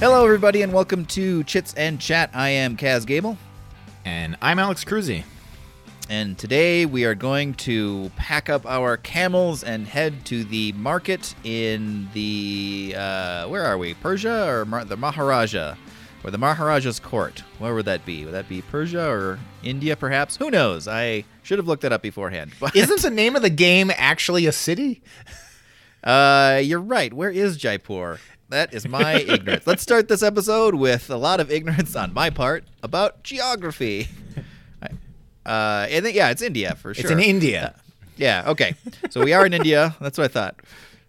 Hello, everybody, and welcome to Chits and Chat. I am Kaz Gable, And I'm Alex Cruzy. and today we are going to pack up our camels and head to the market in the uh, where are we? Persia or Mar- the Maharaja, or the Maharaja's court? Where would that be? Would that be Persia or India, perhaps? Who knows? I should have looked that up beforehand. But Isn't the name of the game actually a city? Uh, you're right. Where is Jaipur? That is my ignorance. Let's start this episode with a lot of ignorance on my part about geography. Uh, I think yeah, it's India for sure. It's in India. Yeah. Okay. So we are in India. That's what I thought.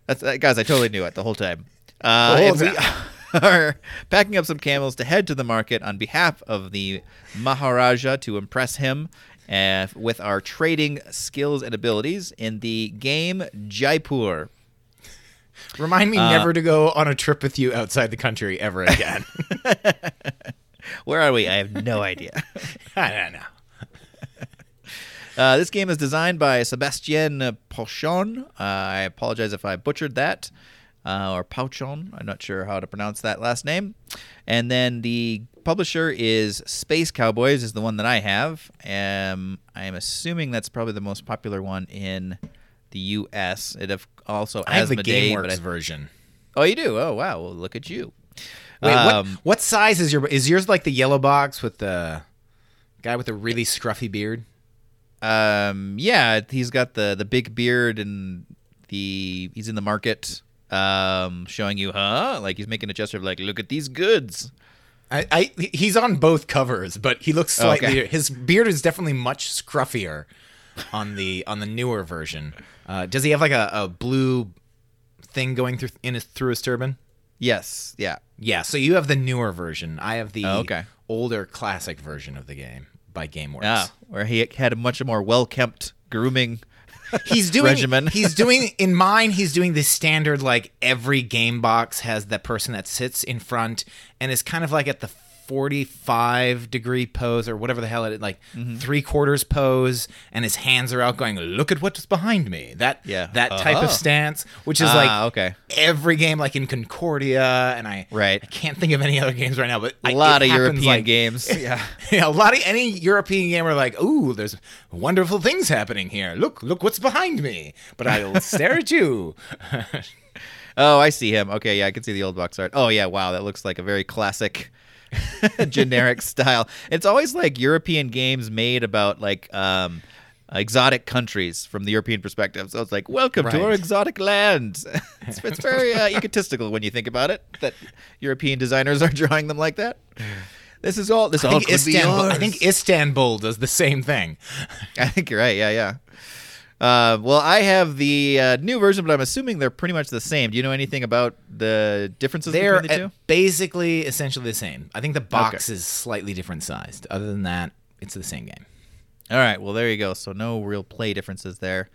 That's uh, guys. I totally knew it the whole time. Uh, The whole and we are packing up some camels to head to the market on behalf of the Maharaja to impress him uh, with our trading skills and abilities in the game Jaipur. Remind me Uh, never to go on a trip with you outside the country ever again. Where are we? I have no idea. I don't know. Uh, this game is designed by Sebastien Pochon. Uh, I apologize if I butchered that. Uh, or Pauchon. I'm not sure how to pronounce that last name. And then the publisher is Space Cowboys, is the one that I have. Um, I'm assuming that's probably the most popular one in the U.S. It have also I have the GameWorks I- version. Oh, you do? Oh, wow. Well, look at you. Wait, Um, what, what size is your? Is yours like the yellow box with the guy with the really scruffy beard? Um, yeah, he's got the the big beard and the he's in the market, um, showing you, huh? Like he's making a gesture of like, look at these goods. I, I he's on both covers, but he looks slightly. Okay. His beard is definitely much scruffier on the on the newer version. Uh, does he have like a, a blue thing going through in his through his turban? Yes, yeah. Yeah, so you have the newer version. I have the Oh, okay. older classic version of the game by GameWorks. Yeah, where he had a much more well kept grooming. He's doing regimen. he's doing in mine he's doing the standard like every game box has that person that sits in front and is kind of like at the 45 degree pose or whatever the hell it is like Mm-hmm. three quarters pose and his hands are out going look at what's behind me that Yeah. that type Uh-huh. of stance which is Ah, like okay. every game like in Concordia and I Right. I can't think of any other games right now but A I- lot of European like, games. Yeah. yeah, a lot of any European gamer are like, "Ooh, there's wonderful things happening here. Look, look what's behind me." But I'll stare at you. Oh, I see him. Okay, yeah, I can see the old box art. Oh yeah, wow, that looks like a very classic generic style. It's always like European games made about like um exotic countries from the European perspective. So it's like, welcome to our exotic land. it's, it's very uh, egotistical when you think about it that European designers are drawing them like that. This is all. This I all think, could be Istanbul. I think Istanbul does the same thing. I think you're right. Yeah, yeah. Uh, well, I have the uh, new version, but I'm assuming they're pretty much the same. Do you know anything about the differences They're between the two? basically essentially the same. I think the box is slightly different sized. Other than that, it's the same game. All right. Well, there you go. So no real play differences there.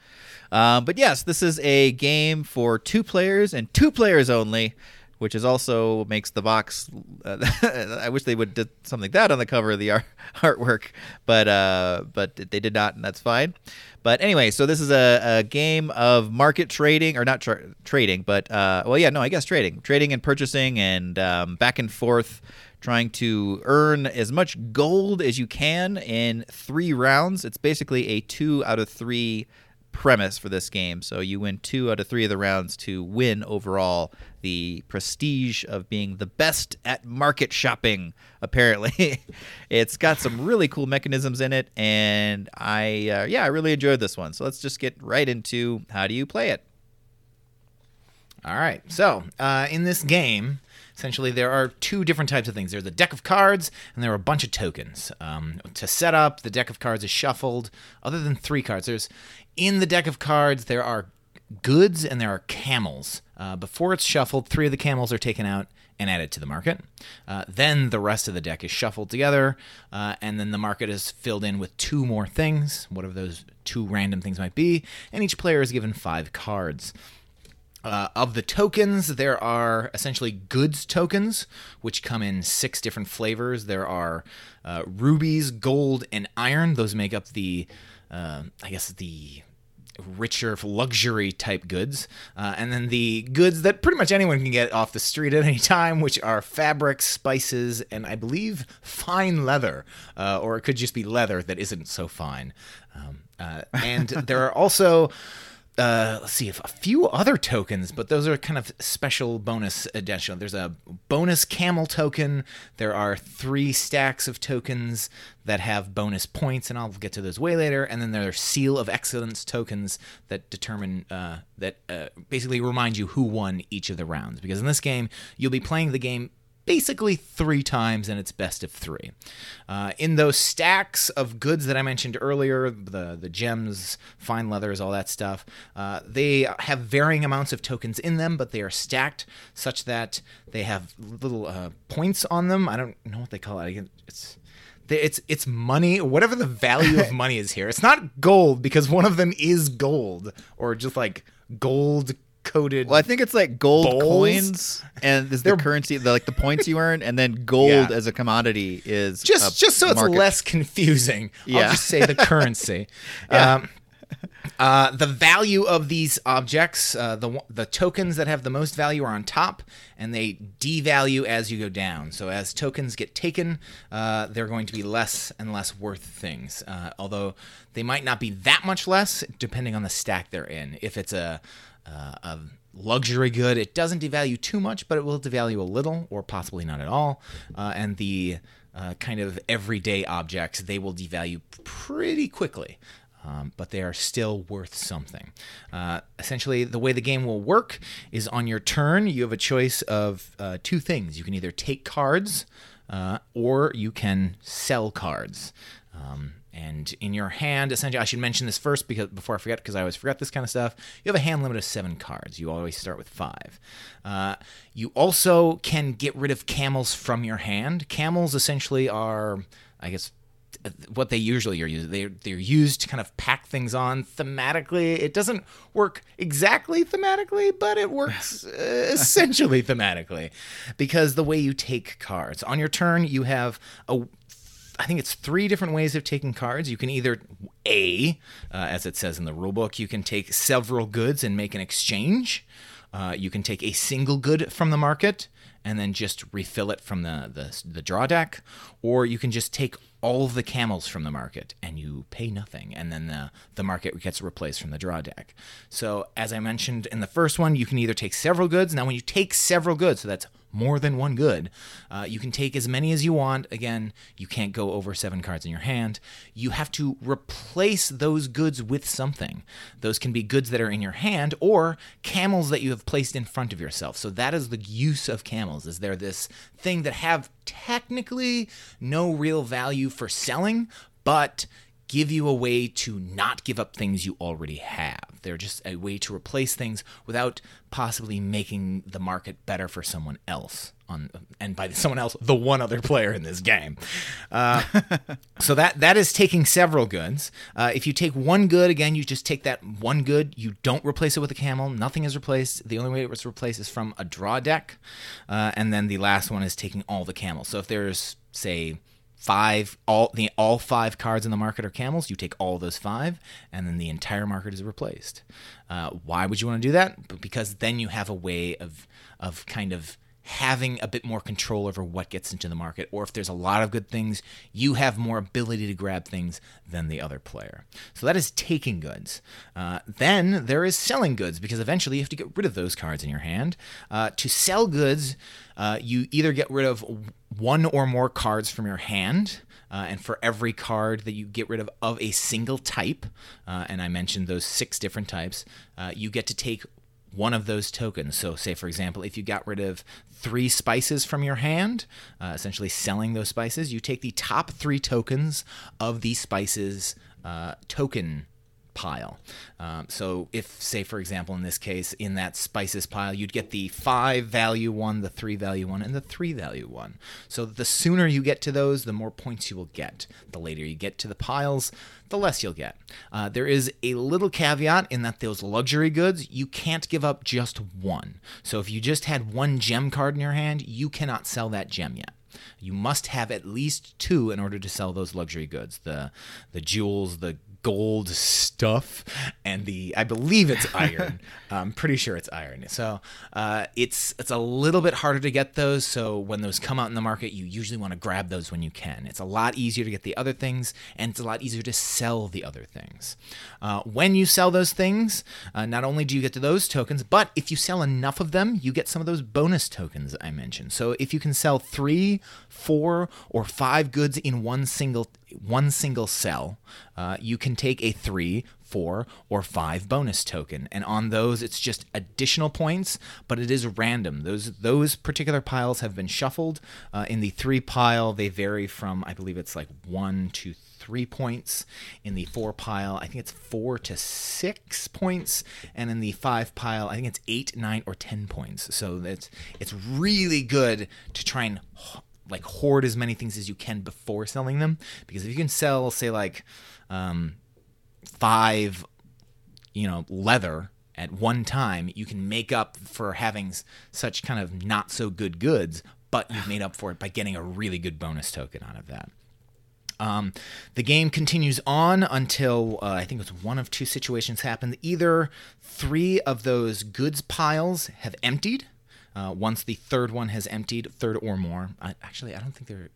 Um, but yes, this is a game for two players and two players only, which is also makes the box. Uh, I wish they would did something like that on the cover of the art, artwork, but uh, but they did not, and that's fine. But anyway, so this is a, a game of market trading, or not tra- trading, but uh, well, yeah, no, I guess trading, trading and purchasing, and um, back and forth trying to earn as much gold as you can in three rounds. It's basically a two out of three premise for this game. So you win two out of three of the rounds to win overall the prestige of being the best at market shopping. Apparently, it's got some really cool mechanisms in it, and I uh, yeah I really enjoyed this one. So let's just get right into how do you play it. All right. So, uh, in this game, essentially, there are two different types of things. There's a deck of cards, and there are a bunch of tokens. Um, to set up, the deck of cards is shuffled. Other than three cards, there's in the deck of cards there are goods and there are camels. Uh, before it's shuffled, three of the camels are taken out and added to the market. Uh, then the rest of the deck is shuffled together, uh, and then the market is filled in with two more things, whatever those two random things might be, and each player is given five cards. Uh, of the tokens, there are essentially goods tokens, which come in six different flavors. There are uh, rubies, gold, and iron. Those make up the, uh, I guess, the richer luxury type goods, uh, and then the goods that pretty much anyone can get off the street at any time, which are fabrics, spices, and I believe fine leather, uh, or it could just be leather that isn't so fine. Um, uh, and there are also uh, let's see, if a few other tokens, but those are kind of special bonus additional. There's a bonus camel token. There are three stacks of tokens that have bonus points, and I'll get to those way later. And then there are seal of excellence tokens that determine uh, that uh, basically remind you who won each of the rounds. Because in this game, you'll be playing the game basically three times and it's best of three. Uh, in those stacks of goods that I mentioned earlier, the, the gems, fine leathers, all that stuff, uh, they have varying amounts of tokens in them, but they are stacked such that they have little uh, points on them. I don't know what they call it. It's it's it's money whatever the value of money is here it's not gold because one of them is gold or just like gold coated. Well, I think it's like gold Bowls? coins, and is the currency, the, like the points you earn, and then gold Yeah. as a commodity is just just so it's less confusing. Yeah. I'll just say the currency. um, uh, the value of these objects, uh, the the tokens that have the most value are on top, and they devalue as you go down. So as tokens get taken, uh, they're going to be less and less worth things. Uh, although they might not be that much less, depending on the stack they're in. If it's a uh, a luxury good. It doesn't devalue too much, but it will devalue a little, or possibly not at all. Uh, and the uh, kind of everyday objects, they will devalue pretty quickly. Um, but they are still worth something. Uh, essentially, the way the game will work is on your turn, you have a choice of uh, two things. You can either take cards uh, or you can sell cards. Um, and in your hand, essentially, I should mention this first because before I forget, because I always forget this kind of stuff. You have a hand limit of seven cards. You always start with five. Uh, you also can get rid of camels from your hand. Camels essentially are, I guess, what they usually are used. They're, they're used to kind of pack things on thematically. It doesn't work exactly thematically, but it works uh, essentially thematically because the way you take cards on your turn, you have a I think it's three different ways of taking cards. You can either A, uh, as it says in the rulebook, you can take several goods and make an exchange. Uh, you can take a single good from the market and then just refill it from the, the the draw deck, or you can just take all the camels from the market and you pay nothing, and then the the market gets replaced from the draw deck. So as I mentioned in the first one, you can either take several goods. Now, when you take several goods, so that's more than one good. Uh, you can take as many as you want. Again, you can't go over seven cards in your hand. You have to replace those goods with something. Those can be goods that are in your hand or camels that you have placed in front of yourself. So that is the use of camels. Is they're this thing that have technically no real value for selling, but give you a way to not give up things you already have. They're just a way to replace things without possibly making the market better for someone else. On and by someone else, the one other player in this game. Uh, so that that is taking several goods. Uh, if you take one good, again, you just take that one good. You don't replace it with a camel. Nothing is replaced. The only way it was replaced is from a draw deck, uh, and then the last one is taking all the camels. So if there's say five all the all five cards in the market are camels. You take all those five and then the entire market is replaced. Uh, why would you want to do that? Because then you have a way of of kind of having a bit more control over what gets into the market or if there's a lot of good things you have more ability to grab things than the other player so that is taking goods uh, then there is selling goods because eventually you have to get rid of those cards in your hand uh, to sell goods uh, you either get rid of one or more cards from your hand. Uh, and for every card that you get rid of of a single type, uh, and I mentioned those six different types, uh, you get to take one of those tokens. So, say for example, if you got rid of three spices from your hand, uh, essentially selling those spices, you take the top three tokens of the spices uh, token pile. Um, so if, say, for example, in this case, in that spices pile, you'd get the five value one, the three value one, and the three value one. So the sooner you get to those, the more points you will get. The later you get to the piles, the less you'll get. Uh, there is a little caveat in that those luxury goods, you can't give up just one. So if you just had one gem card in your hand, you cannot sell that gem yet. You must have at least two in order to sell those luxury goods the the jewels, the gold stuff and the I believe it's iron. I'm pretty sure it's iron. So uh, it's it's a little bit harder to get those. So when those come out in the market, you usually want to grab those when you can. It's a lot easier to get the other things, and it's a lot easier to sell the other things. Uh, when you sell those things, uh, not only do you get to those tokens, but if you sell enough of them, you get some of those bonus tokens I mentioned. So if you can sell three, four, or five goods in one single one single sell, uh, you can take a three, four, or five bonus token, and on those it's just additional points, but it is random. Those those particular piles have been shuffled. Uh, in the three pile, they vary from I believe it's like one to three points. In the four pile, I think it's four to six points, and in the five pile, I think it's eight, nine, or ten points. So it's it's really good to try and like hoard as many things as you can before selling them because if you can sell say like um, five you know leather at one time you can make up for having such kind of not so good goods but you've made up for it by getting a really good bonus token out of that um, the game continues on until uh, I think it's one of two situations happen. Either three of those goods piles have emptied, uh, once the third one has emptied, third or more, I, actually, I don't think they're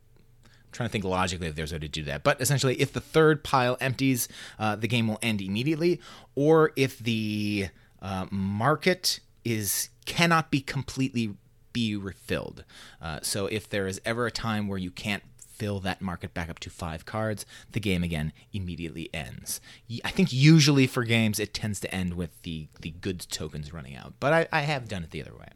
trying to think logically if there's a way to do that. But essentially, if the third pile empties, uh, the game will end immediately. Or if the uh, market is cannot be completely be refilled. Uh, so if there is ever a time where you can't fill that market back up to five cards, the game again immediately ends. I think usually for games it tends to end with the, the goods tokens running out, but I, I have done it the other way.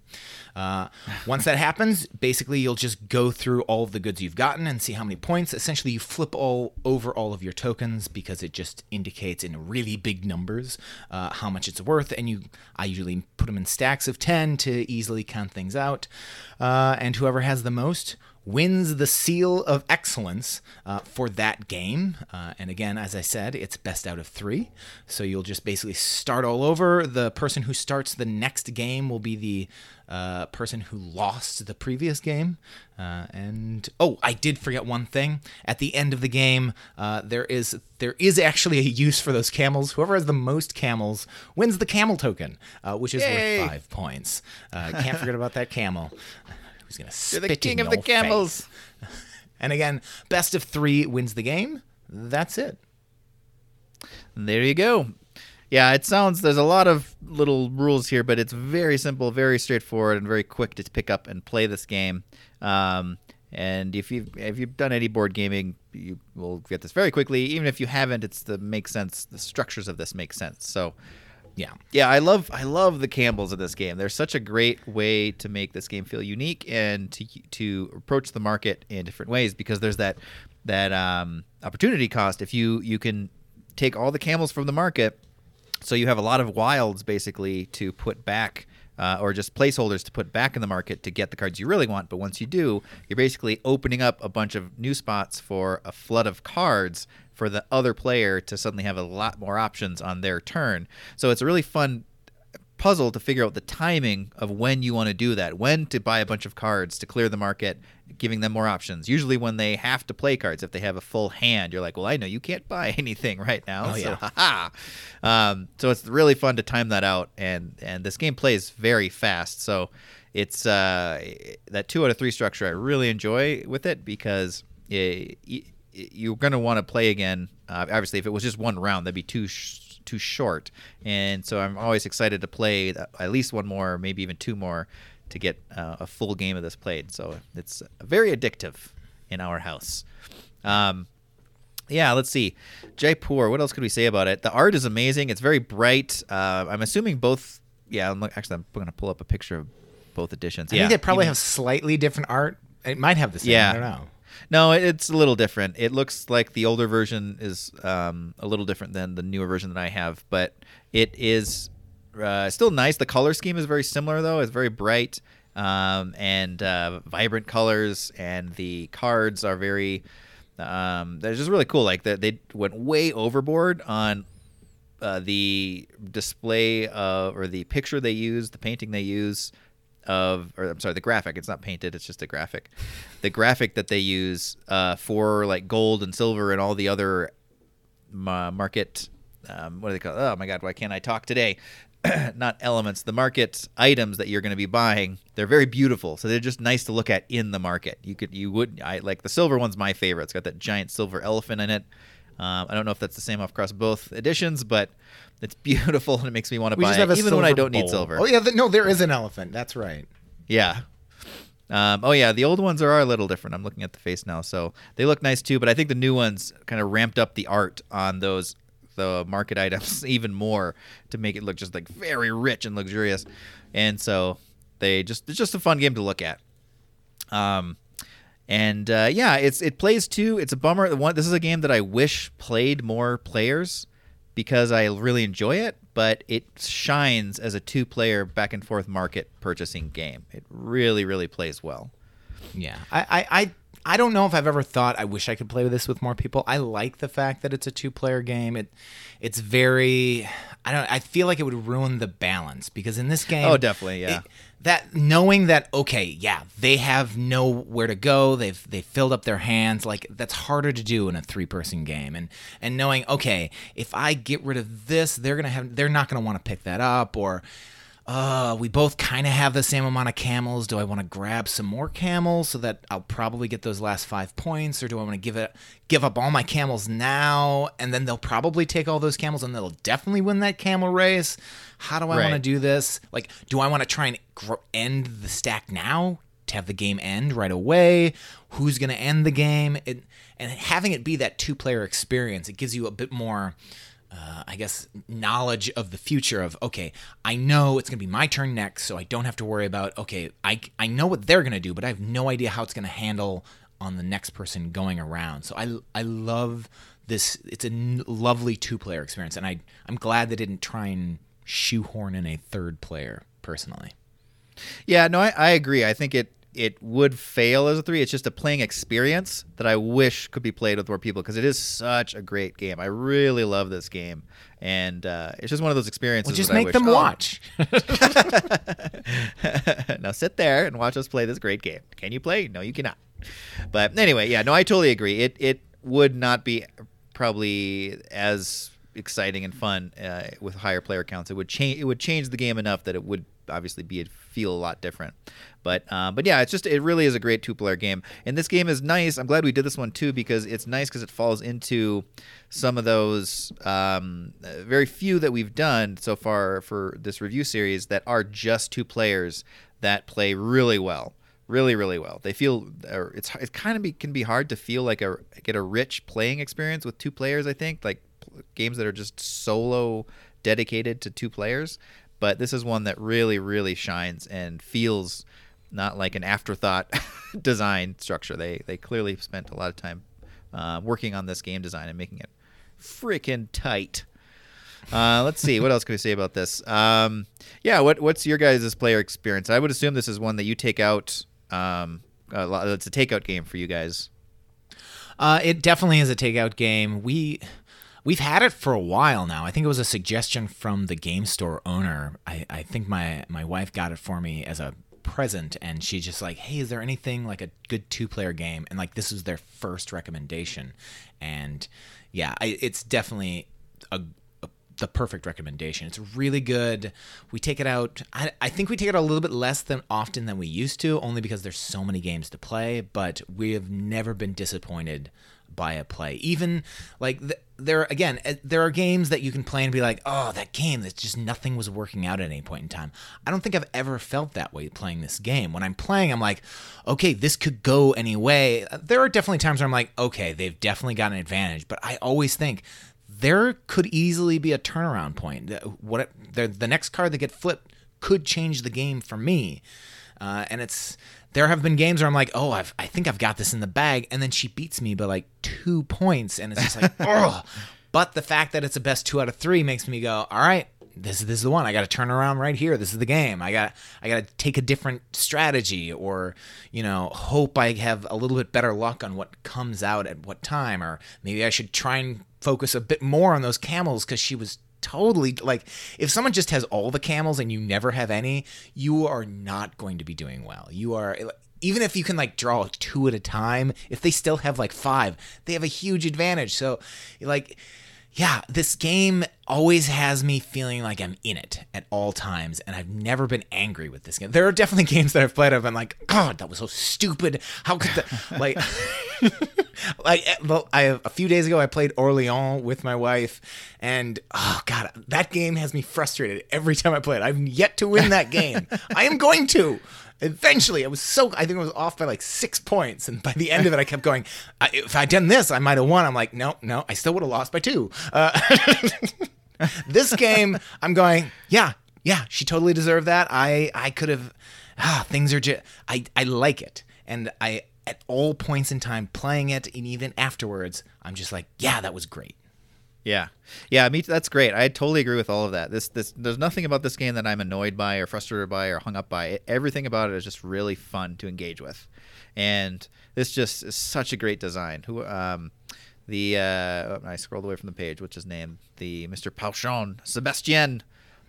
Uh, once that happens, basically you'll just go through all of the goods you've gotten and see how many points. Essentially, you flip all over all of your tokens because it just indicates in really big numbers uh, how much it's worth, and you I usually put them in stacks of ten to easily count things out, uh, and whoever has the most wins the seal of excellence uh, for that game. Uh, and again, as I said, it's best out of three. So you'll just basically start all over. The person who starts the next game will be the uh, person who lost the previous game. Uh, and oh, I did forget one thing. At the end of the game, uh, there is there is actually a use for those camels. Whoever has the most camels wins the camel token, uh, which is Yay! worth five points. can't forget about that camel who's going to spit You're the king in of the camels. and again, best of three wins the game. That's it. There you go. Yeah, it sounds there's a lot of little rules here, but it's very simple, very straightforward, and very quick to pick up and play this game. Um, and if you've if you've done any board gaming, you will get this very quickly. Even if you haven't, it's the makes sense. The structures of this make sense. So Yeah. yeah, I love I love the camels of this game. They're such a great way to make this game feel unique and to to approach the market in different ways because there's that that um, opportunity cost. If you you can take all the camels from the market, so you have a lot of wilds basically to put back. Uh, or just placeholders to put back in the market to get the cards you really want. But once you do, you're basically opening up a bunch of new spots for a flood of cards for the other player to suddenly have a lot more options on their turn. So it's a really fun puzzle to figure out the timing of when you want to do that, when to buy a bunch of cards to clear the market, giving them more options. Usually when they have to play cards, if they have a full hand, you're like, well, I know you can't buy anything right now. Oh, so, yeah. haha. Um, so it's really fun to time that out, and and this game plays very fast. So it's uh, that two out of three structure I really enjoy with it because it, you're going to want to play again. Uh, obviously, if it was just one round, that'd be too sh- too short. And so I'm always excited to play at least one more, maybe even two more, to get uh, a full game of this played. So it's very addictive in our house. Um, yeah, let's see. Jaipur. What else could we say about it? The art is amazing. It's very bright. Uh, I'm assuming both. Yeah, I'm, actually, I'm going to pull up a picture of both editions. I yeah, think they probably even- have slightly different art. It might have the same. Yeah. I don't know. No, it's a little different. It looks like the older version is um, a little different than the newer version that I have, but it is uh, still nice. The color scheme is very similar, though. It's very bright um, and uh, vibrant colors, and the cards are very. Um, they're just really cool. Like they, they went way overboard on uh, the display uh, or the picture they use, the painting they use of, or I'm sorry, the graphic. It's not painted; it's just a graphic. The graphic that they use uh, for like gold and silver and all the other ma- market. Um, what do they call? Oh my God! Why can't I talk today? Not elements. The market items that you're going to be buying. They're very beautiful. So they're just nice to look at in the market. You could you would I like the silver one's my favorite. It's got that giant silver elephant in it. Um, I don't know if that's the same across both editions, but it's beautiful and it makes me want to We buy just it, even when I don't need silver. Oh yeah, th- no, there is an elephant. That's right. Yeah. Um, oh yeah, the old ones are a little different. I'm looking at the face now, so they look nice too. But I think the new ones kind of ramped up the art on those the market items even more to make it look just like very rich and luxurious. And so they just it's just a fun game to look at. Um, and uh, yeah, it's it plays too. It's a bummer. One this is a game that I wish played more players because I really enjoy it, but it shines as a two-player back and forth market purchasing game. It really, really plays well. Yeah, I, I, I, I don't know if I've ever thought I wish I could play this with more people. I like the fact that it's a two-player game. It, it's very, I don't. I feel like it would ruin the balance because in this game, Oh, definitely, yeah. it- that knowing that okay, yeah, they have nowhere to go. They've they filled up their hands. Like that's harder to do in a three-person game. And and knowing okay, if I get rid of this, they're gonna have they're not gonna want to pick that up or uh, we both kind of have the same amount of camels. Do I want to grab some more camels so that I'll probably get those last five points, or do I want to give it give up all my camels now and then they'll probably take all those camels and they'll definitely win that camel race? How do I want to do this? Like, do I want to try and end the stack now to have the game end right away? Who's going to end the game? It, and having it be that two player experience, it gives you a bit more uh, I guess, knowledge of the future of, okay, I know it's going to be my turn next, so I don't have to worry about, okay, I, I know what they're going to do, but I have no idea how it's going to handle on the next person going around. So I, I love this. It's a n- lovely two player experience, and I, I'm glad they didn't try and shoehorn in a third player, personally. Yeah, no, I, I agree. I think it it would fail as a three. It's just a playing experience that I wish could be played with more people because it is such a great game. I really love this game, and uh, it's just one of those experiences. Well, just make them Oh. watch. now sit there and watch us play this great game. Can you play? No, you cannot. But anyway, yeah, no, I totally agree. It it would not be probably as exciting and fun uh, with higher player counts. It would change. It would change the game enough that it would obviously be feel a lot different. But uh, but yeah, it's just it really is a great two player game. And this game is nice. I'm glad we did this one too because it's nice because it falls into some of those um, very few that we've done so far for this review series that are just two players that play really well really really well they feel it's it kind of be, can be hard to feel like a get a rich playing experience with two players i think like games that are just solo dedicated to two players but this is one that really really shines and feels not like an afterthought design structure they they clearly spent a lot of time uh, working on this game design and making it freaking tight uh, let's see. What else can we say about this? Um, yeah. What What's your guys' player experience? I would assume this is one that you take out. Um, a lot, it's a takeout game for you guys. Uh, it definitely is a takeout game. We we've had it for a while now. I think it was a suggestion from the game store owner. I, I think my my wife got it for me as a present and she's just like hey is there anything like a good two player game and like this is their first recommendation and yeah I, it's definitely a, a the perfect recommendation it's really good we take it out I, I think we take it a little bit less than often than we used to only because there's so many games to play but we have never been disappointed by a play. Even like th- there again uh, there are games that you can play and be like oh that game that just nothing was working out at any point in time. I don't think i've ever felt that way playing this game. When i'm playing i'm like okay this could go any way Uh, there are definitely times where i'm like okay they've definitely got an advantage. But i always think there could easily be a turnaround point. What the next card that get flipped could change the game for me uh, and it's there have been games where I'm like, oh, I've, I think I've got this in the bag, and then she beats me by like two points, and it's just like, oh. But the fact that it's a best two out of three makes me go, all right, this is this is the one. I got to turn around right here. This is the game. I got I got to take a different strategy, or you know, hope I have a little bit better luck on what comes out at what time, or maybe I should try and focus a bit more on those camels because she was totally like if someone just has all the camels and you never have any you are not going to be doing well. You are even if you can like draw two at a time if they still have like five they have a huge advantage. So like yeah, this game always has me feeling like I'm in it at all times, and I've never been angry with this game. There are definitely games that I've played. I've been like, God, that was so stupid. How could that? like, like eh, well, I a few days ago I played Orleans with my wife, and oh God, that game has me frustrated every time I play it. I've yet to win that game. I am going to. Eventually, I was so I think I was off by like six points, and by the end of it, I kept going. I, if I'd done this, I might have won. I'm like, no, no, I still would have lost by two. Uh, this game, I'm going, yeah, yeah, she totally deserved that. I I could have. Ah, things are just. I I like it, and I at all points in time playing it, and even afterwards, I'm just like, yeah, that was great. Yeah, yeah, me. That's great. I totally agree with all of that. This, this, there's nothing about this game that I'm annoyed by or frustrated by or hung up by. It, everything about it is just really fun to engage with, and this just is such a great design. Who, um, the uh, I scrolled away from the page, which is named the Mr. Pauchon, Sebastien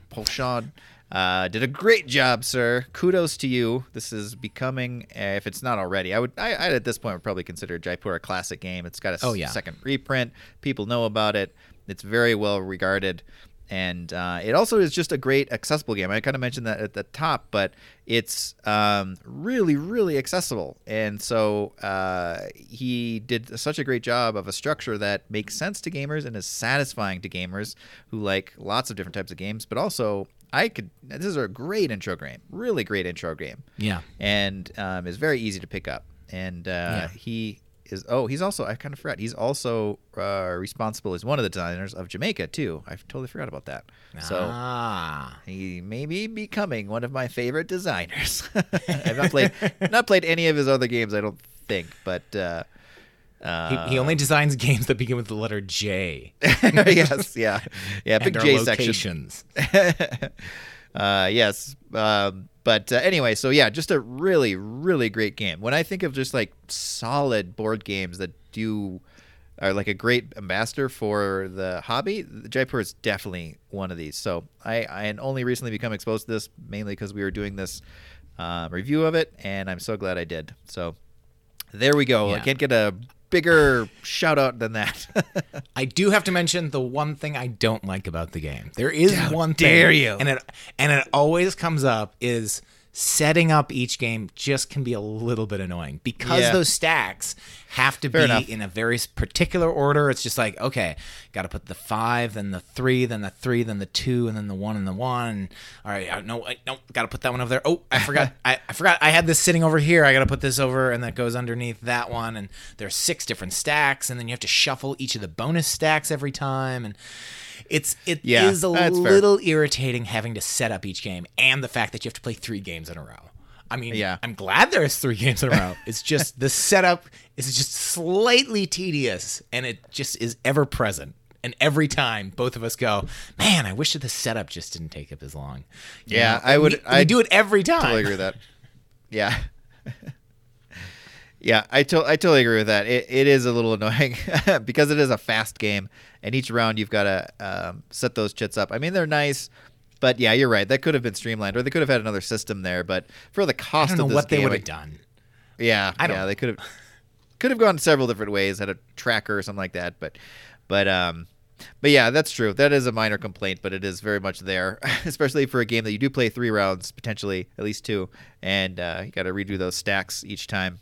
Pauchon. Uh, did a great job, sir. Kudos to you. This is becoming, uh, if it's not already, I would, I, I at this point would probably consider Jaipur a classic game. It's got a Oh, yeah. second reprint. People know about it. It's very well regarded, and uh, it also is just a great accessible game. I kind of mentioned that at the top, but it's um, really, really accessible. And so uh, he did such a great job of a structure that makes sense to gamers and is satisfying to gamers who like lots of different types of games. But also, I could. This is a great intro game, really great intro game Yeah. and um, is very easy to pick up. And uh, Yeah. he is oh he's also I kind of forgot he's also uh, responsible as one of the designers of Jamaica too. I totally forgot about that. So ah, he may be becoming one of my favorite designers. I've not played not played any of his other games I don't think, but uh, uh, he only designs games that begin with the letter J. yes yeah yeah big J section uh, yes. Um, but uh, anyway, so yeah, just a really, really great game. When I think of just like solid board games that do are like a great ambassador for the hobby, Jaipur is definitely one of these. So I, I had only recently become exposed to this mainly because we were doing this um, review of it, and I'm so glad I did. So there we go. I can't get a bigger shout out than that. I do have to mention the one thing I don't like about the game. There is How one thing, dare you. and it and it always comes up is setting up each game just can be a little bit annoying because Yeah. those stacks have to Fair be enough. in a very particular order. It's just like okay, got to put the five, then the three, then the three, then the two, and then the one and the one. All right, uh, no, I- no, got to put that one over there. Oh, I forgot, I, I forgot, I had this sitting over here. I got to put this over, and that goes underneath that one. And there's six different stacks, and then you have to shuffle each of the bonus stacks every time, and it's it is Yeah, a that's fair. little irritating having to set up each game, and the fact that you have to play three games in a row. I mean, Yeah. I'm glad there's three games in a row. It's just the setup is just slightly tedious, and it just is ever present. And every time, both of us go, "Man, I wish that the setup just didn't take up as long." You Yeah, know? I would- I'd do it every time. totally agree with that. Yeah. yeah, I, to- I totally agree with that. It, it is a little annoying because it is a fast game, and each round you've got to um, set those chits up. I mean, they're nice, but yeah, you're right. That could have been streamlined, or they could have had another system there. But for the I cost don't know of this what they would have done. yeah, I don't- yeah, they could have could have gone several different ways, had a tracker or something like that, but but um but yeah, that's true. That is a minor complaint, but it is very much there, especially for a game that you do play three rounds, potentially at least two, and uh, you got to redo those stacks each time.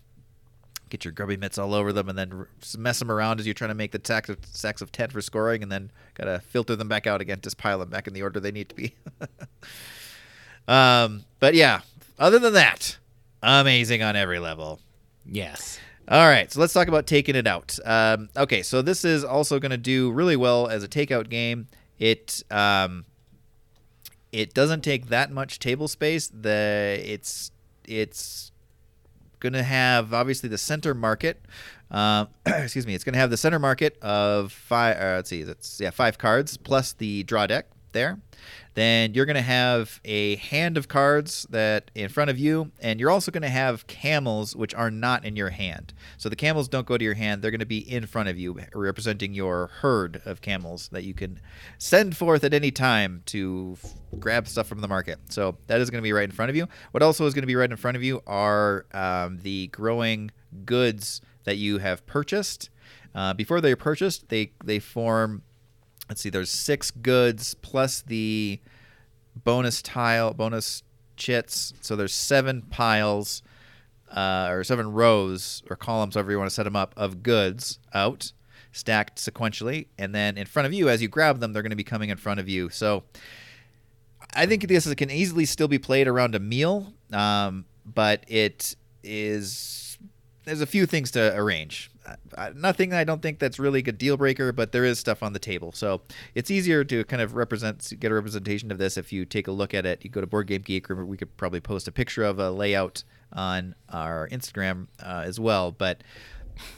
Get your grubby mitts all over them, and then mess them around as you're trying to make the stacks of, stacks of ten for scoring, and then gotta filter them back out again, just pile them back in the order they need to be. um, but yeah, other than that, amazing on every level. Yes. All right, so let's talk about taking it out. Um, okay, so this is also going to do really well as a takeout game. It um, it doesn't take that much table space. The it's it's going to have obviously the center market. Um, excuse me. It's going to have the center market of five. Uh, let's see. It's yeah five cards plus the draw deck there. Then you're going to have a hand of cards that in front of you, and you're also going to have camels which are not in your hand. So the camels don't go to your hand; they're going to be in front of you, representing your herd of camels that you can send forth at any time to f- grab stuff from the market. So that is going to be right in front of you. What also is going to be right in front of you are um, the growing goods that you have purchased. Uh, before they're purchased, they they form let's see, there's six goods plus the bonus tile, bonus chits. So there's seven piles, uh, or seven rows or columns, however you want to set them up, of goods out, stacked sequentially, and then in front of you, as you grab them, they're going to be coming in front of you. So I think this can easily still be played around a meal, um, but it is there's a few things to arrange. Nothing I don't think that's really a good deal breaker, but there is stuff on the table, so it's easier to kind of represent get a representation of this if you take a look at it. You go to Board Game Geek, or we could probably post a picture of a layout on our Instagram uh, as well. But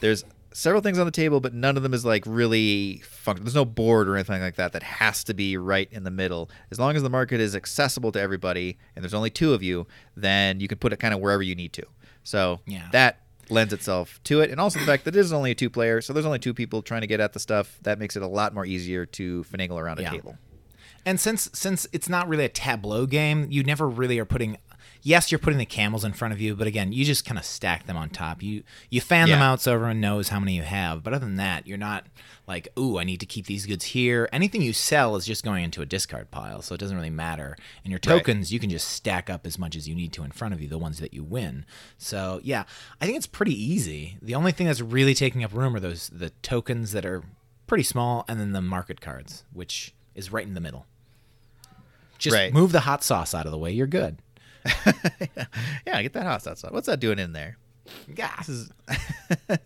there's several things on the table, but none of them is like really functional. There's no board or anything like that that has to be right in the middle. As long as the market is accessible to everybody and there's only two of you, then you can put it kind of wherever you need to. So Yeah. that lends itself to it. And also the fact that it is only a two player, so there's only two people trying to get at the stuff. That makes it a lot more easier to finagle around a Yeah. table. And since since it's not really a tableau game, you never really are putting. Yes, you're putting the camels in front of you, but again, you just kind of stack them on top. You you fan them out so everyone knows how many you have. But other than that, you're not like, ooh, I need to keep these goods here. Anything you sell is just going into a discard pile, so it doesn't really matter. And your Right. tokens, you can just stack up as much as you need to in front of you, the ones that you win. So yeah, I think it's pretty easy. The only thing that's really taking up room are those the tokens that are pretty small, and then the market cards, which is right in the middle. Just Right. move the hot sauce out of the way. You're good. Yeah, get that hot sauce. out. What's that doing in there? Yeah. This is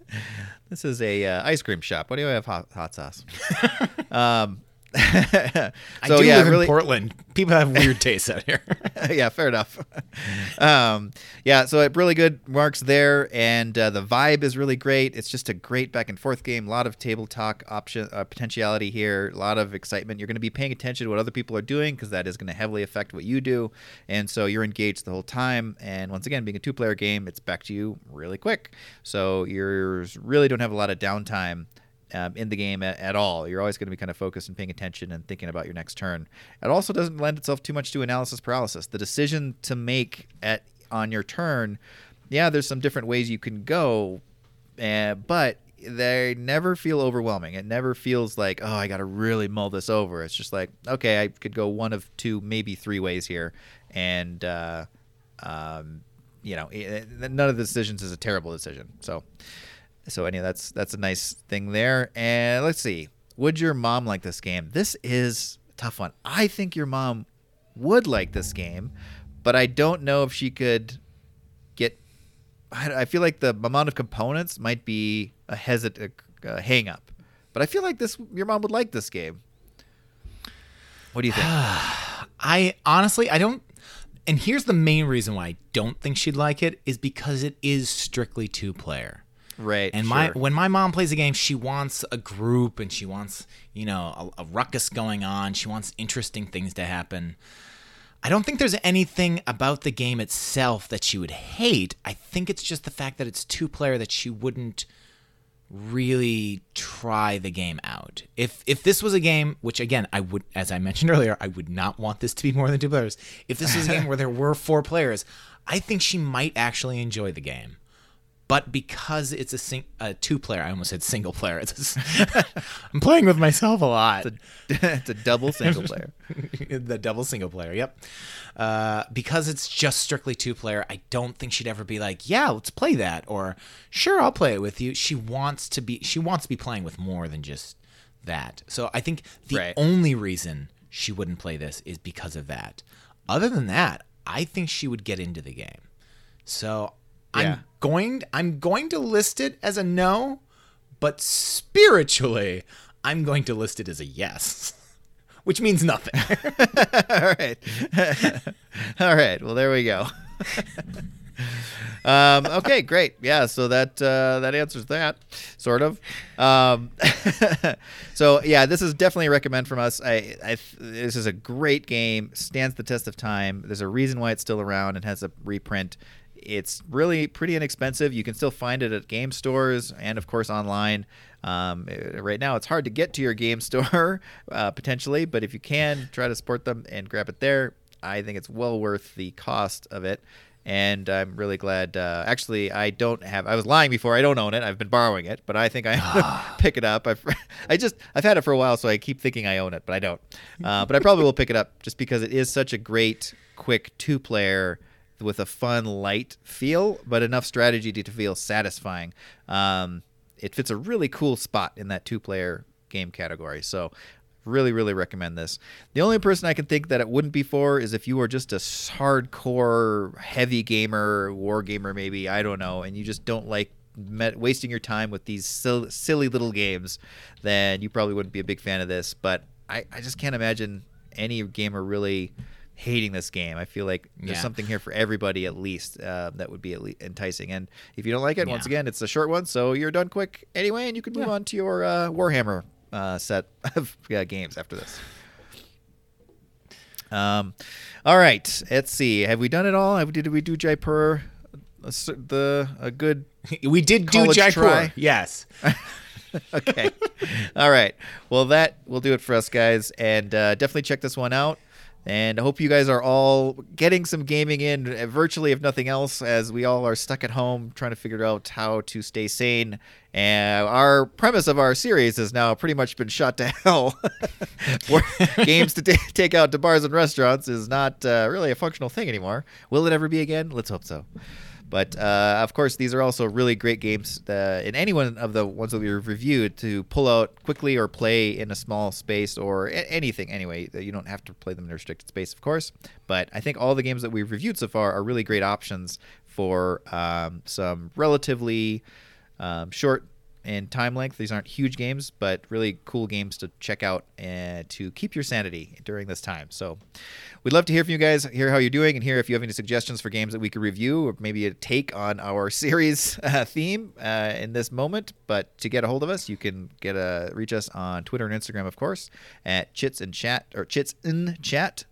this is a uh, ice cream shop. What do you have hot, hot sauce? um, so I do yeah, live really, in Portland. People have weird tastes out here. yeah, fair enough. um, yeah, so it really good marks there, and uh, the vibe is really great. It's just a great back and forth game. A lot of table talk option uh, potentiality here. A lot of excitement. You're going to be paying attention to what other people are doing because that is going to heavily affect what you do, and so you're engaged the whole time. And once again, being a two-player game, it's back to you really quick. So you really don't have a lot of downtime um, in the game at, at all. You're always going to be kind of focused and paying attention and thinking about your next turn. It also doesn't lend itself too much to analysis paralysis. The decision to make at on your turn, yeah, there's some different ways you can go, uh, but they never feel overwhelming. It never feels like, oh, I got to really mull this over. It's just like, okay, I could go one of two, maybe three ways here, and uh, um, you know, eh, none of the decisions is a terrible decision. So. So anyway, that's that's a nice thing there. And let's see, would your mom like this game? This is a tough one. I think your mom would like this game, but I don't know if she could get. I, I feel like the amount of components might be a hesit a, a hang up, but I feel like this your mom would like this game. What do you think? I honestly, I don't. And here's the main reason why I don't think she'd like it is because it is strictly two player. Right. And my sure. when my mom plays a game, she wants a group and she wants you know a, a ruckus going on. She wants interesting things to happen. I don't think there's anything about the game itself that she would hate. I think it's just the fact that it's two player that she wouldn't really try the game out. If if this was a game, which again I would, as I mentioned earlier, I would not want this to be more than two players. If this was a game where there were four players, I think she might actually enjoy the game. But because it's a, sing- a two player, I almost said single player. It's a I'm playing with myself a lot. it's a double single player. the double single player. Yep. Uh, because it's just strictly two player, I don't think she'd ever be like, "Yeah, let's play that," or "Sure, I'll play it with you." She wants to be. She wants to be playing with more than just that. So I think the Right. only reason she wouldn't play this is because of that. Other than that, I think she would get into the game. So Yeah. I'm going. I'm going to list it as a no, but spiritually, I'm going to list it as a yes. Which means nothing. All right. All right. Well, there we go. um, okay, great. Yeah, so that uh, that answers that, sort of. Um, so yeah, this is definitely a recommend from us. I, I this is a great game. Stands the test of time. There's a reason why it's still around and has a reprint. It's really pretty inexpensive. You can still find it at game stores and, of course, online. Um, eh, right now, it's hard to get to your game store uh, potentially, but if you can, try to support them and grab it there. I think it's well worth the cost of it. and I'm really glad. Uh, actually, I don't have. I was lying before. I don't own it. I've been borrowing it, but I think I pick it up. I've, I just I've had it for a while, so I keep thinking I own it, but I don't. Uh, but I probably will pick it up just because it is such a great, quick two-player with a fun, light feel, but enough strategy to, feel satisfying. Um, it fits a really cool spot in that two-player game category. So really really recommend this the only person i can think that it wouldn't be for is if you are just a hardcore heavy gamer war gamer maybe i don't know and you just don't like met, wasting your time with these sil- silly little games then you probably wouldn't be a big fan of this but i, I just can't imagine any gamer really hating this game i feel like there's Yeah. something here for everybody at least uh, that would be enticing and if you don't like it once again it's a short one so you're done quick anyway and you can move Yeah. on to your uh, warhammer uh, set of uh, games after this. Um, all right, let's see. Have we done it all? Have, did we do Jaipur? A The a good. We did do Jaipur. try. Yes. Okay. all right. Well, that will do it for us, guys, and uh, definitely check this one out. And I hope you guys are all getting some gaming in, uh, virtually, if nothing else, as we all are stuck at home trying to figure out how to stay sane. And our premise of our series has now pretty much been shot to hell. Games to ta take out to bars and restaurants is not uh, really a functional thing anymore. Will it ever be again? Let's hope so. But uh, of course, these are also really great games uh, in any one of the ones that we reviewed to pull out quickly or play in a small space or a- anything. Anyway, you don't have to play them in a restricted space, of course. But I think all the games that we've reviewed so far are really great options for um, some relatively um, short in time length. These aren't huge games, but really cool games to check out and to keep your sanity during this time. So we'd love to hear from you guys, hear how you're doing, and hear if you have any suggestions for games that we could review or maybe a take on our series uh, theme uh, in this moment. But to get a hold of us, you can get a reach us on Twitter and Instagram, of course, at Chits and Chat or Chits in Chat.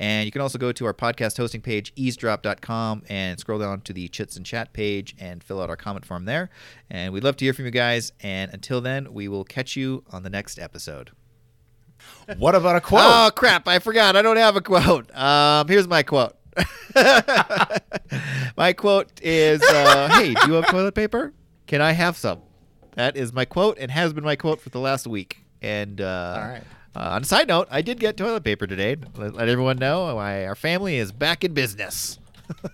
And you can also go to our podcast hosting page, eavesdrop.com, and scroll down to the Chits and Chat page and fill out our comment form there. And we'd love to hear from you guys. And until then, we will catch you on the next episode. What about a quote? Oh, crap. I forgot. I don't have a quote. Um, here's my quote. my quote is uh, Hey, do you have toilet paper? Can I have some? That is my quote and has been my quote for the last week. And uh, All right. Uh, on a side note, I did get toilet paper today. Let, let everyone know my, our family is back in business.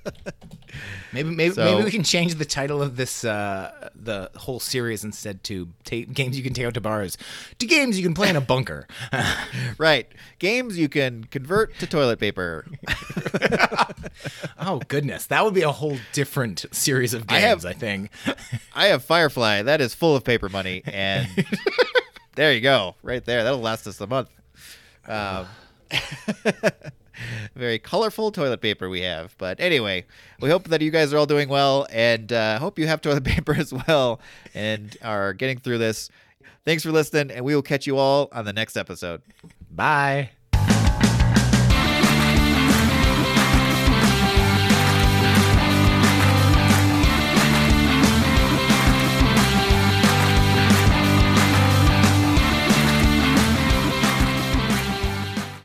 Maybe maybe, So- maybe we can change the title of this uh, the whole series instead to ta- games you can take out to bars to games you can play in a bunker. right. Games you can convert to toilet paper. oh goodness, that would be a whole different series of I games. have- I, think. I have Firefly. That is full of paper money. And there you go. Right there. That'll last us a month. Um, very colorful toilet paper we have. But anyway, we hope that you guys are all doing well and uh, hope you have toilet paper as well and are getting through this. Thanks for listening, and we will catch you all on the next episode. Bye.